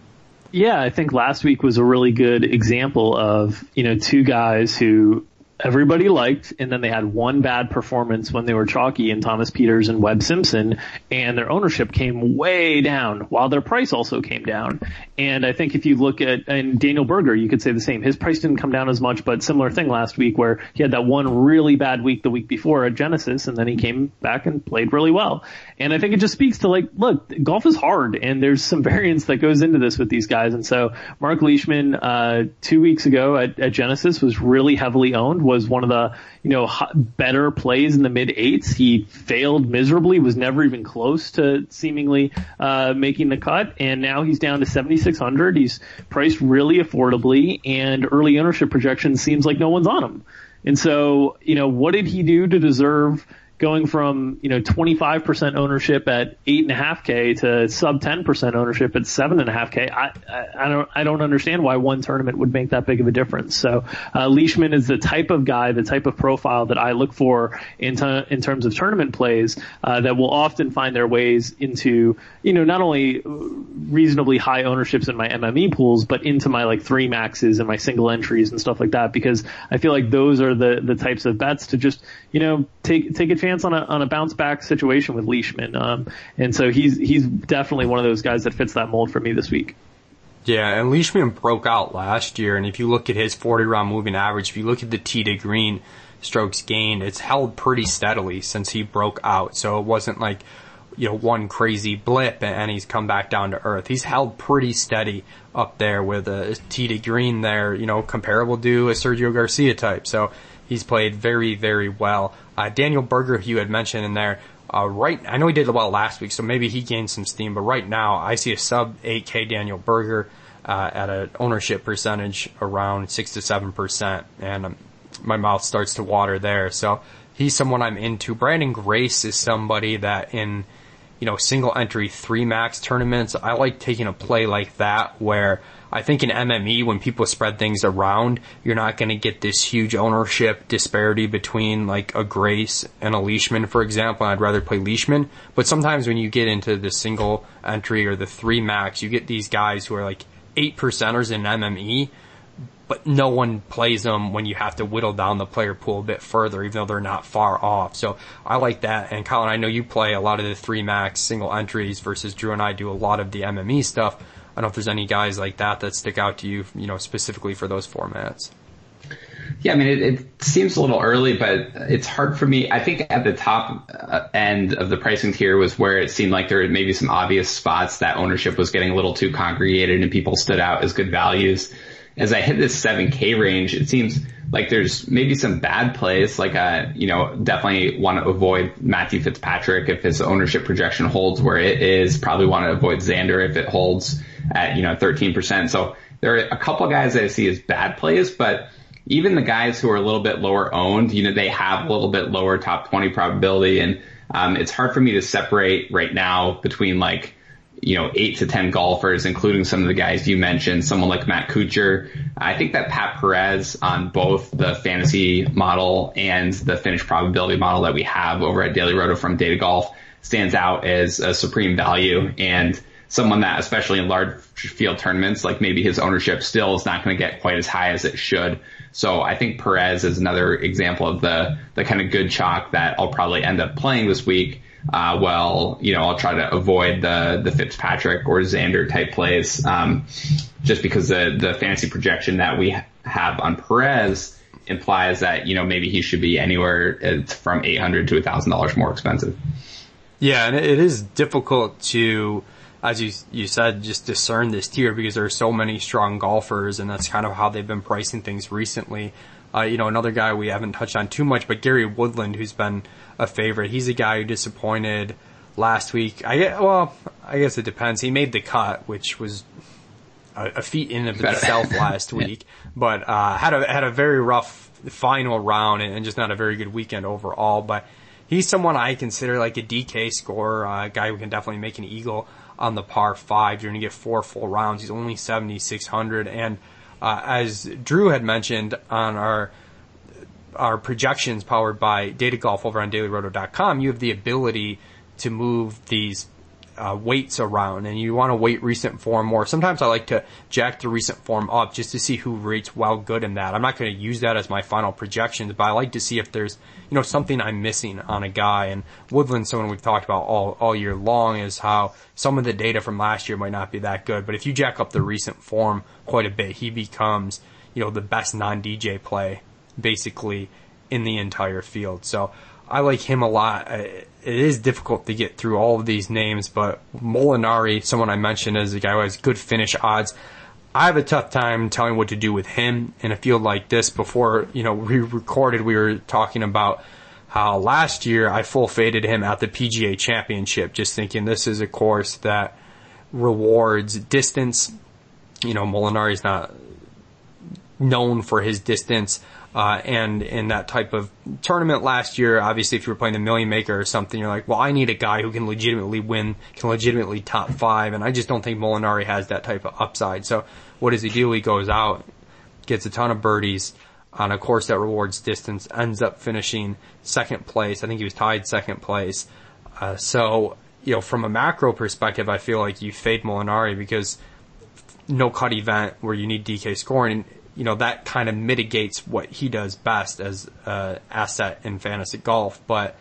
Yeah, I think last week was a really good example of you know two guys who everybody liked, and then they had one bad performance when they were chalky in Thomas Pieters and Webb Simpson, and their ownership came way down while their price also came down. And I think if you look at and Daniel Berger, you could say the same. His price didn't come down as much, but similar thing last week where he had that one really bad week the week before at Genesis, and then he came back and played really well. And I think it just speaks to like, look, golf is hard, and there's some variance that goes into this with these guys. And so Mark Leishman, uh, two weeks ago at, at Genesis was really heavily owned was one of the, you know, better plays in the mid eights. He failed miserably, was never even close to seemingly, uh, making the cut. And now he's down to 7,600. He's priced really affordably and early ownership projections seems like no one's on him. And so, you know, what did he do to deserve going from you know 25% ownership at 8.5k to sub 10% ownership at 7.5k I, I, I don't I don't understand why one tournament would make that big of a difference. So uh, Leishman is the type of guy the type of profile that I look for in, in terms of tournament plays uh, that will often find their ways into you know not only reasonably high ownerships in my MME pools but into my like three maxes and my single entries and stuff like that because I feel like those are the the types of bets to just you know take take a chance on a on a bounce back situation with Leishman. Um, and so he's he's definitely one of those guys that fits that mold for me this week. Yeah, and Leishman broke out last year, and if you look at his 40 round moving average, if you look at the tee to green strokes gained, it's held pretty steadily since he broke out. So it wasn't like, you know, one crazy blip and he's come back down to earth. He's held pretty steady up there with a tee to green there, you know, comparable to a Sergio Garcia type. So he's played very, very well. Uh, Daniel Berger, you had mentioned in there, uh, right, I know he did well last week, so maybe he gained some steam, but right now I see a sub 8K Daniel Berger, uh, at an ownership percentage around 6 to 7%, and um, my mouth starts to water there. So he's someone I'm into. Branden Grace is somebody that in, you know, single entry three max tournaments, I like taking a play like that where I think in MME, when people spread things around, you're not going to get this huge ownership disparity between like a Grace and a Leishman, for example. I'd rather play Leishman. But sometimes when you get into the single entry or the three max, you get these guys who are like eight percenters in MME, but no one plays them when you have to whittle down the player pool a bit further, even though they're not far off. So I like that. And Colin, I know you play a lot of the three max single entries versus Drew and I do a lot of the MME stuff. I don't know if there's any guys like that that stick out to you, you know, specifically for those formats. Yeah, I mean, it, it, seems a little early, but it's hard for me. I think at the top uh, end of the pricing tier was where it seemed like there were maybe some obvious spots that ownership was getting a little too congregated and people stood out as good values. As I hit this 7K range, it seems like there's maybe some bad plays. Like, uh, you know, definitely want to avoid Matthew Fitzpatrick if his ownership projection holds where it is. Probably want to avoid Xander if it holds at, you know, 13%. So there are a couple guys that I see as bad plays, but even the guys who are a little bit lower owned, you know, they have a little bit lower top 20 probability. And, um, it's hard for me to separate right now between like, you know, eight to 10 golfers, including some of the guys you mentioned, someone like Matt Kuchar. I think that Pat Perez on both the fantasy model and the finish probability model that we have over at Daily Roto from Data Golf stands out as a supreme value. And someone that, especially in large field tournaments, like maybe his ownership still is not going to get quite as high as it should. So I think Perez is another example of the, the kind of good chalk that I'll probably end up playing this week. Uh, well, you know, I'll try to avoid the, the Fitzpatrick or Xander type plays, um, just because the, the fantasy projection that we have on Perez implies that, you know, maybe he should be anywhere uh, from 800 to $1,000 more expensive. Yeah, and it is difficult to, as you you said, just discern this tier because there are so many strong golfers, and that's kind of how they've been pricing things recently. Uh, you know, another guy we haven't touched on too much, but Gary Woodland, who's been a favorite. He's a guy who disappointed last week. I get, well, I guess it depends. He made the cut, which was a, a feat in of itself last week, but uh, had a had a very rough final round and, and, just not a very good weekend overall. But he's someone I consider like a DK scorer, uh, guy who can definitely make an eagle on the par five. You're going to get four full rounds. He's only 7,600. And uh, as Drew had mentioned on our our projections powered by Data Golf over on DailyRoto.com, you have the ability to move these uh, weights around and you want to weight recent form more. Sometimes I like to jack the recent form up just to see who rates well good in that. I'm not going to use that as my final projections, but I like to see if there's, you know, something I'm missing on a guy. And Woodland's someone we've talked about all, all year long is how some of the data from last year might not be that good. But if you jack up the recent form quite a bit, he becomes, you know, the best non-DJ play basically in the entire field. So I like him a lot. It is difficult to get through all of these names, but Molinari, someone I mentioned as a guy who has good finish odds. I have a tough time telling what to do with him in a field like this. Before, you know, we recorded, we were talking about how last year I full faded him at the PGA championship, just thinking this is a course that rewards distance. You know, Molinari is not known for his distance. Uh, and in that type of tournament last year, obviously, if you were playing the Million Maker or something, you're like, well, I need a guy who can legitimately win, can legitimately top five, and I just don't think Molinari has that type of upside. So, what does he do? He goes out, gets a ton of birdies on a course that rewards distance, ends up finishing second place. I think he was tied second place. Uh, so, you know, from a macro perspective, I feel like you fade Molinari because no cut event where you need DK scoring you know, that kind of mitigates what he does best as an asset in fantasy golf. But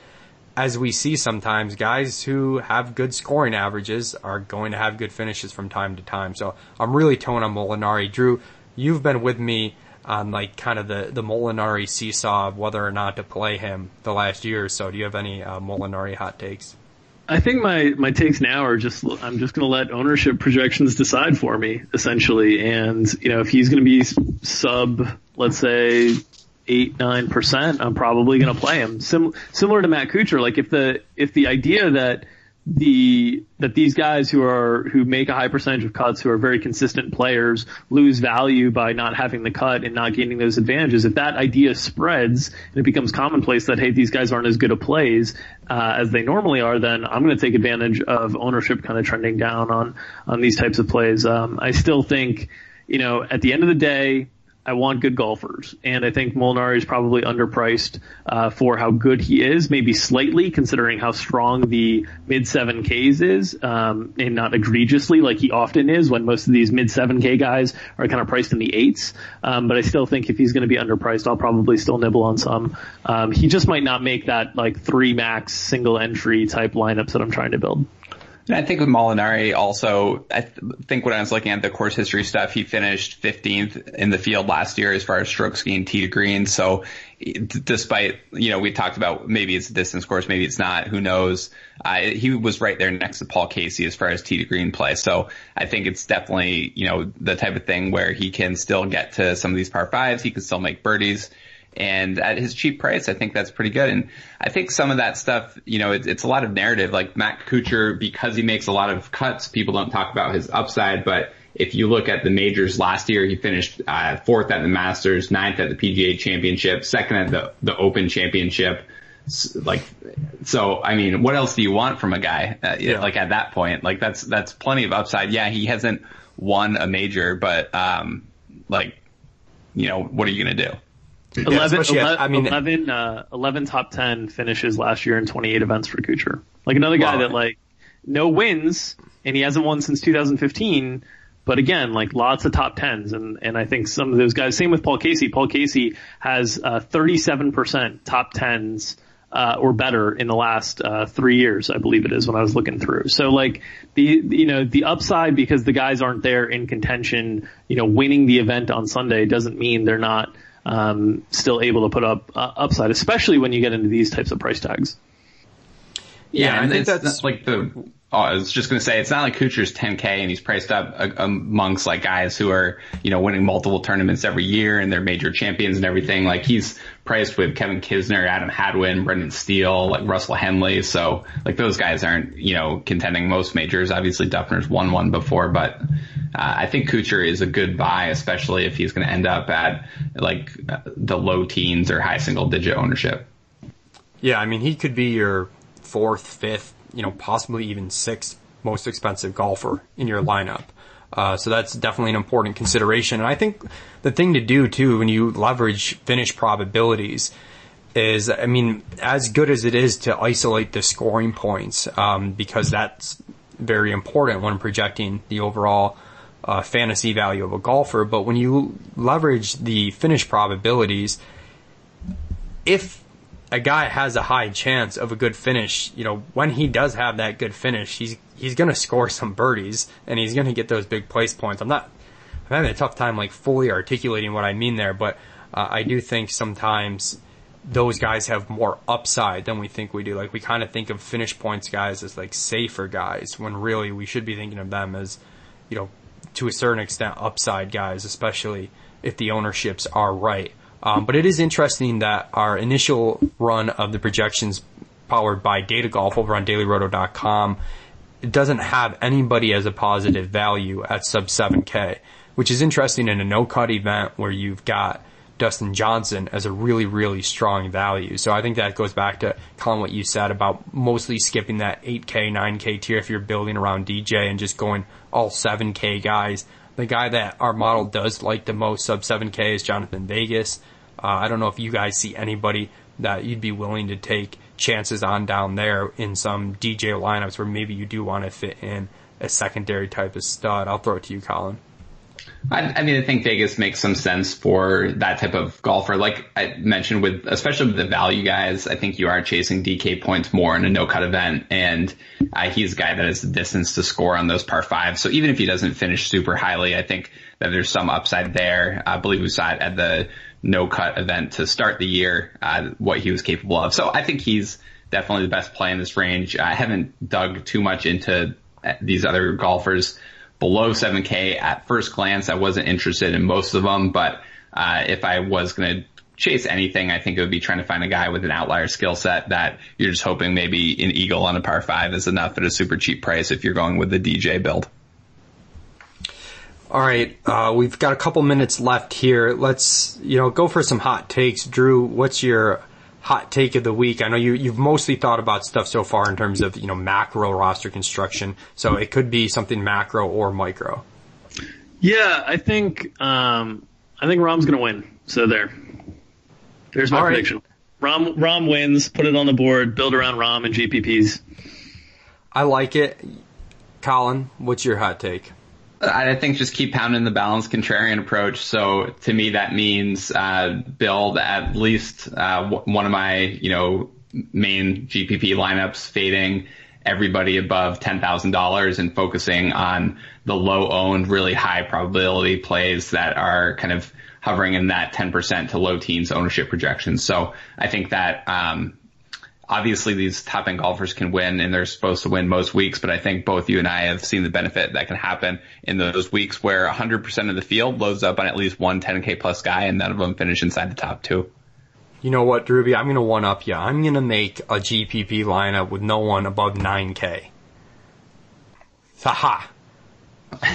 as we see sometimes, guys who have good scoring averages are going to have good finishes from time to time. So I'm really towing on Molinari. Drew, you've been with me on like kind of the, the Molinari seesaw of whether or not to play him the last year or so. Do you have any uh, Molinari hot takes? I think my, my takes now are just I'm just going to let ownership projections decide for me essentially, and you know if he's going to be sub let's say eight nine percent, I'm probably going to play him. Sim- similar to Matt Kuchar, like if the if the idea that the that these guys who are who make a high percentage of cuts who are very consistent players lose value by not having the cut and not gaining those advantages. If that idea spreads and it becomes commonplace that hey these guys aren't as good at plays uh, as they normally are then i'm going to take advantage of ownership kind of trending down on on these types of plays. Um, i still think you know at the end of the day I want good golfers, and I think Molinari is probably underpriced uh, for how good he is, maybe slightly considering how strong the mid seven Ks is, um, and not egregiously like he often is when most of these mid seven K guys are kind of priced in the eights. Um, but I still think if he's going to be underpriced, I'll probably still nibble on some. Um, he just might not make that like three max single entry type lineups that I'm trying to build. And I think with Molinari also, I th- think when I was looking at the course history stuff, he finished 15th in the field last year as far as strokes gained tee to green. So d- despite, you know, we talked about maybe it's a distance course, maybe it's not, who knows. Uh, he was right there next to Paul Casey as far as tee to green play. So I think it's definitely, you know, the type of thing where he can still get to some of these par fives. He can still make birdies. And at his cheap price, I think that's pretty good. And I think some of that stuff, you know, it, it's a lot of narrative. Like Matt Kuchar, because he makes a lot of cuts, people don't talk about his upside. But if you look at the majors last year, he finished uh, fourth at the Masters, ninth at the PGA Championship, second at the the Open Championship. Like, so I mean, what else do you want from a guy? Uh, yeah. Like at that point, like that's that's plenty of upside. Yeah, he hasn't won a major, but um, like, you know, what are you gonna do? 11, 11, I mean, 11, uh, 11 top 10 finishes last year in 28 events for Kuchar. Like another guy wow. that like, no wins, and he hasn't won since 2015, but again, like lots of top tens, and, and I think some of those guys, same with Paul Casey. Paul Casey has, uh, 37% top tens, uh, or better in the last, uh, three years, I believe it is when I was looking through. So like the, you know, the upside because the guys aren't there in contention, you know, winning the event on Sunday doesn't mean they're not, um, still able to put up uh, upside, especially when you get into these types of price tags. Yeah, yeah I think that's like the. Oh, I was just going to say, it's not like Kuchar's 10K and he's priced up amongst like guys who are, you know, winning multiple tournaments every year and they're major champions and everything. Like he's priced with Kevin Kisner, Adam Hadwin, Brendan Steele, like Russell Henley. So like those guys aren't, you know, contending most majors. Obviously Dufner's won one before, but uh, I think Kuchar is a good buy, especially if he's going to end up at like the low teens or high single digit ownership. Yeah, I mean, he could be your fourth, fifth, you know, possibly even sixth most expensive golfer in your lineup. Uh, so that's definitely an important consideration. And I think the thing to do too when you leverage finish probabilities is, I mean, as good as it is to isolate the scoring points, um, because that's very important when projecting the overall uh, fantasy value of a golfer. But when you leverage the finish probabilities, if a guy has a high chance of a good finish, you know, when he does have that good finish, he's he's going to score some birdies and he's going to get those big place points. I'm not I'm having a tough time like fully articulating what I mean there, but uh, I do think sometimes those guys have more upside than we think we do. Like we kind of think of finish points guys as like safer guys when really we should be thinking of them as, you know, to a certain extent upside guys, especially if the ownerships are right. Um, but it is interesting that our initial run of the projections powered by Data Golf over on dailyroto.com doesn't have anybody as a positive value at sub 7K, which is interesting in a no cut event where you've got Dustin Johnson as a really, really strong value. So I think that goes back to Colin what you said about mostly skipping that 8K, 9K tier if you're building around DJ and just going all 7K guys. The guy that our model does like the most sub 7K is Jhonattan Vegas. Uh, I don't know if you guys see anybody that you'd be willing to take chances on down there in some DJ lineups where maybe you do want to fit in a secondary type of stud. I'll throw it to you, Colin. I, I, mean, I think Vegas makes some sense for that type of golfer. Like I mentioned with, especially with the value guys, I think you are chasing DK points more in a no cut event. And uh, he's a guy that has the distance to score on those par fives. So even if he doesn't finish super highly, I think that there's some upside there. I believe we saw it at the no cut event to start the year, uh, what he was capable of. So I think he's definitely the best play in this range. I haven't dug too much into uh, these other golfers below 7K at first glance. I wasn't interested in most of them, but uh, if I was going to chase anything, I think it would be trying to find a guy with an outlier skill set that you're just hoping maybe an eagle on a par five is enough at a super cheap price if you're going with the DJ build. All right, uh, we've got a couple minutes left here. Let's, you know, go for some hot takes. Drew, what's your hot take of the week? I know you, you've mostly thought about stuff so far in terms of, you know, macro roster construction. So it could be something macro or micro. Yeah, I think, um, I think Rahm's going to win. So there. There's my All right. prediction. Rahm Rahm wins. Put it on the board. Build around Rahm and GPPs. I like it. Colin, what's your hot take? I think just keep pounding the balanced contrarian approach. So to me, that means uh, build at least uh, w- one of my you know main GPP lineups, fading everybody above ten thousand dollars and focusing on the low owned, really high probability plays that are kind of hovering in that ten percent to low teens ownership projections. So I think that. Um, obviously these top end golfers can win and they're supposed to win most weeks, but I think both you and I have seen the benefit that can happen in those weeks where 100% of the field loads up on at least one 10k plus guy and none of them finish inside the top two. You know what, Drewby? I'm going to one up you. I'm going to make a GPP lineup with no one above 9K. Haha.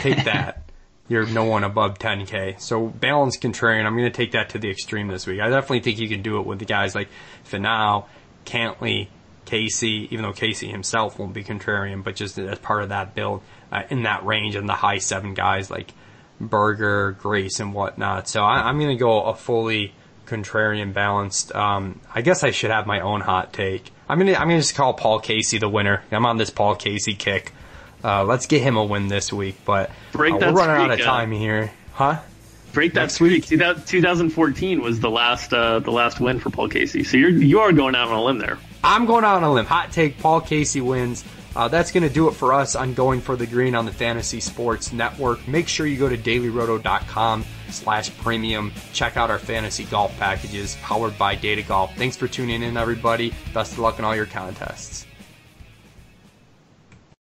Take that. You're no one above 10K. So balance contrarian, I'm going to take that to the extreme this week. I definitely think you can do it with the guys like Finau, Cantlay, Casey, even though Casey himself won't be contrarian, but just as part of that build uh, in that range and the high seven guys like Berger, Grace, and whatnot. So I, I'm going to go a fully contrarian balanced. Um, I guess I should have my own hot take. I'm gonna I'm gonna just call Paul Casey the winner. I'm on this Paul Casey kick. Uh, let's get him a win this week, but uh, we're running out of time here, huh? Break that streak. 2014 was the last uh, the last win for Paul Casey. So you're you are going out on a limb there. I'm going out on a limb. Hot take: Paul Casey wins. Uh, that's going to do it for us on Going for the Green on the Fantasy Sports Network. Make sure you go to dailyroto.com slash premium. Check out our fantasy golf packages powered by Data Golf. Thanks for tuning in, everybody. Best of luck in all your contests.